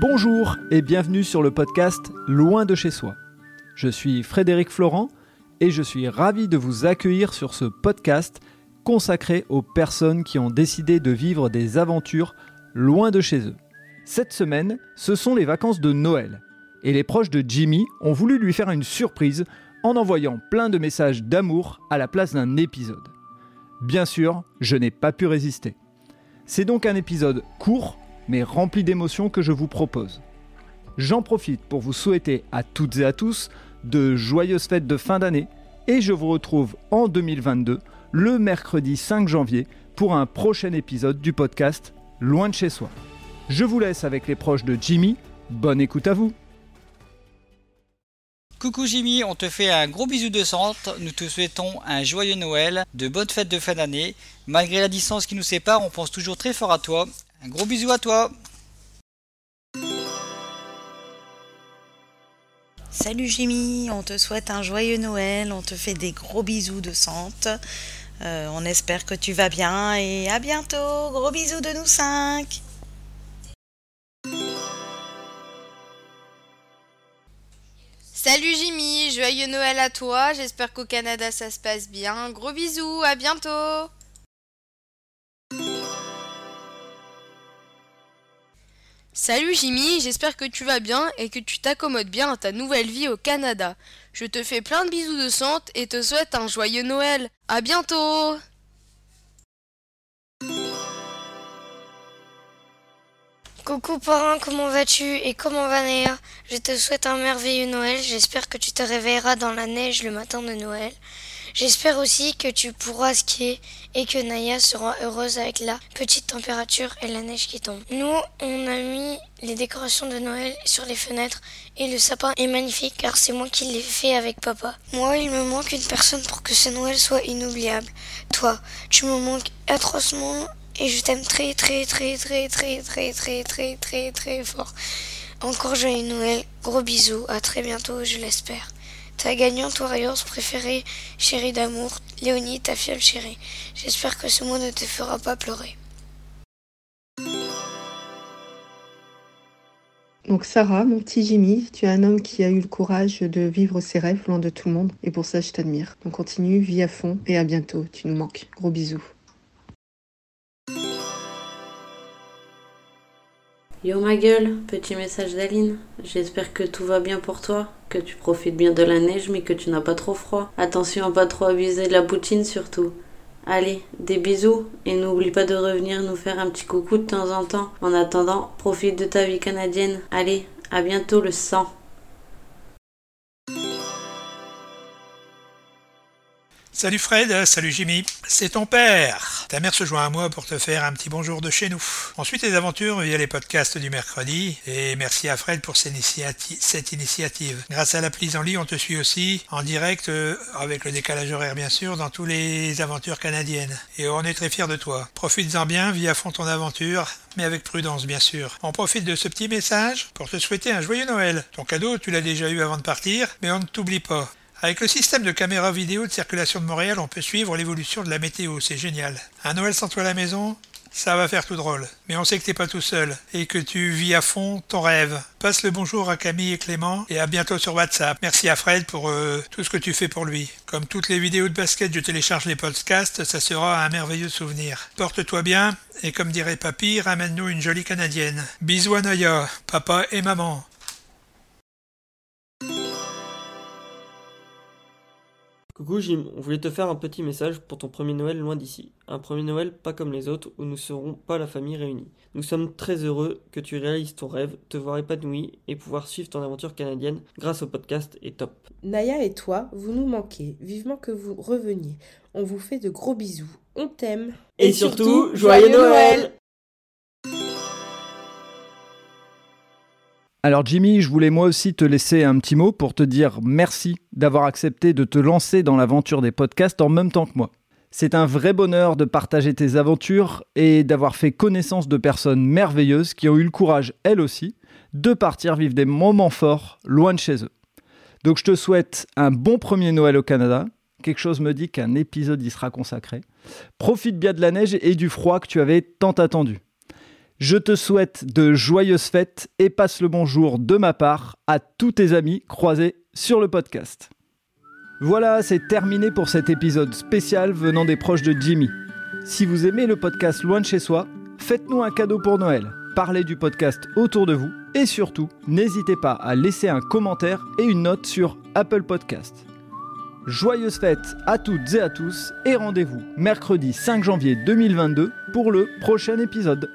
Bonjour et bienvenue sur le podcast Loin de chez soi. Je suis Frédéric Florent et je suis ravi de vous accueillir sur ce podcast consacré aux personnes qui ont décidé de vivre des aventures loin de chez eux. Cette semaine, ce sont les vacances de Noël et les proches de Jimmy ont voulu lui faire une surprise en envoyant plein de messages d'amour à la place d'un épisode. Bien sûr, je n'ai pas pu résister. C'est donc un épisode court mais rempli d'émotions que je vous propose. J'en profite pour vous souhaiter à toutes et à tous de joyeuses fêtes de fin d'année et je vous retrouve en 2022 le mercredi 5 janvier pour un prochain épisode du podcast Loin de chez soi. Je vous laisse avec les proches de Jimmy. Bonne écoute à vous. Coucou Jimmy, on te fait un gros bisou de centre. Nous te souhaitons un joyeux Noël, de bonnes fêtes de fin d'année. Malgré la distance qui nous sépare, on pense toujours très fort à toi. Un gros bisou à toi. Salut Jimmy, on te souhaite un joyeux Noël, on te fait des gros bisous de Sante. Euh, on espère que tu vas bien et à bientôt. Gros bisous de nous cinq. Salut Jimmy, joyeux Noël à toi. J'espère qu'au Canada ça se passe bien. Gros bisous, à bientôt. Salut Jimmy, j'espère que tu vas bien et que tu t'accommodes bien à ta nouvelle vie au Canada. Je te fais plein de bisous de sante et te souhaite un joyeux Noël. À bientôt Coucou parrain, comment vas-tu et comment va Néa? Je te souhaite un merveilleux Noël, j'espère que tu te réveilleras dans la neige le matin de Noël. J'espère aussi que tu pourras skier et que Naya sera heureuse avec la petite température et la neige qui tombe. Nous, on a mis les décorations de Noël sur les fenêtres et le sapin est magnifique car c'est moi qui l'ai fait avec papa. Moi, il me manque une personne pour que ce Noël soit inoubliable. Toi, tu me manques atrocement et je t'aime très très très très très très très très très très fort. Encore joyeux Noël, gros bisous, à très bientôt, je l'espère. Ta gagnante Warriors préférée, chérie d'amour, Léonie, ta fiole chérie. J'espère que ce mot ne te fera pas pleurer. Donc Sarah, mon petit Jimmy, tu es un homme qui a eu le courage de vivre ses rêves loin de tout le monde et pour ça je t'admire. Donc continue, vis à fond et à bientôt, tu nous manques. Gros bisous. Yo ma gueule, petit message d'Aline. J'espère que tout va bien pour toi, que tu profites bien de la neige mais que tu n'as pas trop froid. Attention à pas trop abuser de la poutine surtout. Allez, des bisous et n'oublie pas de revenir nous faire un petit coucou de temps en temps. En attendant, profite de ta vie canadienne. Allez, à bientôt le sang. Salut Fred, salut Jimmy, c'est ton père. Ta mère se joint à moi pour te faire un petit bonjour de chez nous. Ensuite les aventures via les podcasts du mercredi et merci à Fred pour cette, initiati cette initiative. Grâce à l'appli Zenly, on te suit aussi en direct euh, avec le décalage horaire bien sûr dans tous les aventures canadiennes et on est très fiers de toi. Profites-en bien, vis à fond ton aventure mais avec prudence bien sûr. On profite de ce petit message pour te souhaiter un joyeux Noël. Ton cadeau, tu l'as déjà eu avant de partir, mais on ne t'oublie pas. Avec le système de caméra vidéo de circulation de Montréal, on peut suivre l'évolution de la météo, c'est génial. Un Noël sans toi à la maison, ça va faire tout drôle. Mais on sait que t'es pas tout seul et que tu vis à fond ton rêve. Passe le bonjour à Camille et Clément et à bientôt sur WhatsApp. Merci à Fred pour euh, tout ce que tu fais pour lui. Comme toutes les vidéos de basket, je télécharge les podcasts, ça sera un merveilleux souvenir. Porte-toi bien et comme dirait Papy, ramène-nous une jolie canadienne. Bisous à Naya, papa et maman. Coucou Jim, on voulait te faire un petit message pour ton premier Noël loin d'ici. Un premier Noël pas comme les autres où nous serons pas la famille réunie. Nous sommes très heureux que tu réalises ton rêve, te voir épanoui et pouvoir suivre ton aventure canadienne grâce au podcast est top. Naya et toi, vous nous manquez. Vivement que vous reveniez. On vous fait de gros bisous. On t'aime. Et, et, surtout, joyeux Noël Alors Jimmy, je voulais moi aussi te laisser un petit mot pour te dire merci d'avoir accepté de te lancer dans l'aventure des podcasts en même temps que moi. C'est un vrai bonheur de partager tes aventures et d'avoir fait connaissance de personnes merveilleuses qui ont eu le courage, elles aussi, de partir vivre des moments forts loin de chez eux. Donc je te souhaite un bon premier Noël au Canada. Quelque chose me dit qu'un épisode y sera consacré. Profite bien de la neige et du froid que tu avais tant attendu. Je te souhaite de joyeuses fêtes et passe le bonjour de ma part à tous tes amis croisés sur le podcast. Voilà, c'est terminé pour cet épisode spécial venant des proches de Jimmy. Si vous aimez le podcast Loin de chez soi, faites-nous un cadeau pour Noël. Parlez du podcast autour de vous et surtout, n'hésitez pas à laisser un commentaire et une note sur Apple Podcast. Joyeuses fêtes à toutes et à tous et rendez-vous mercredi 5 janvier 2022 pour le prochain épisode.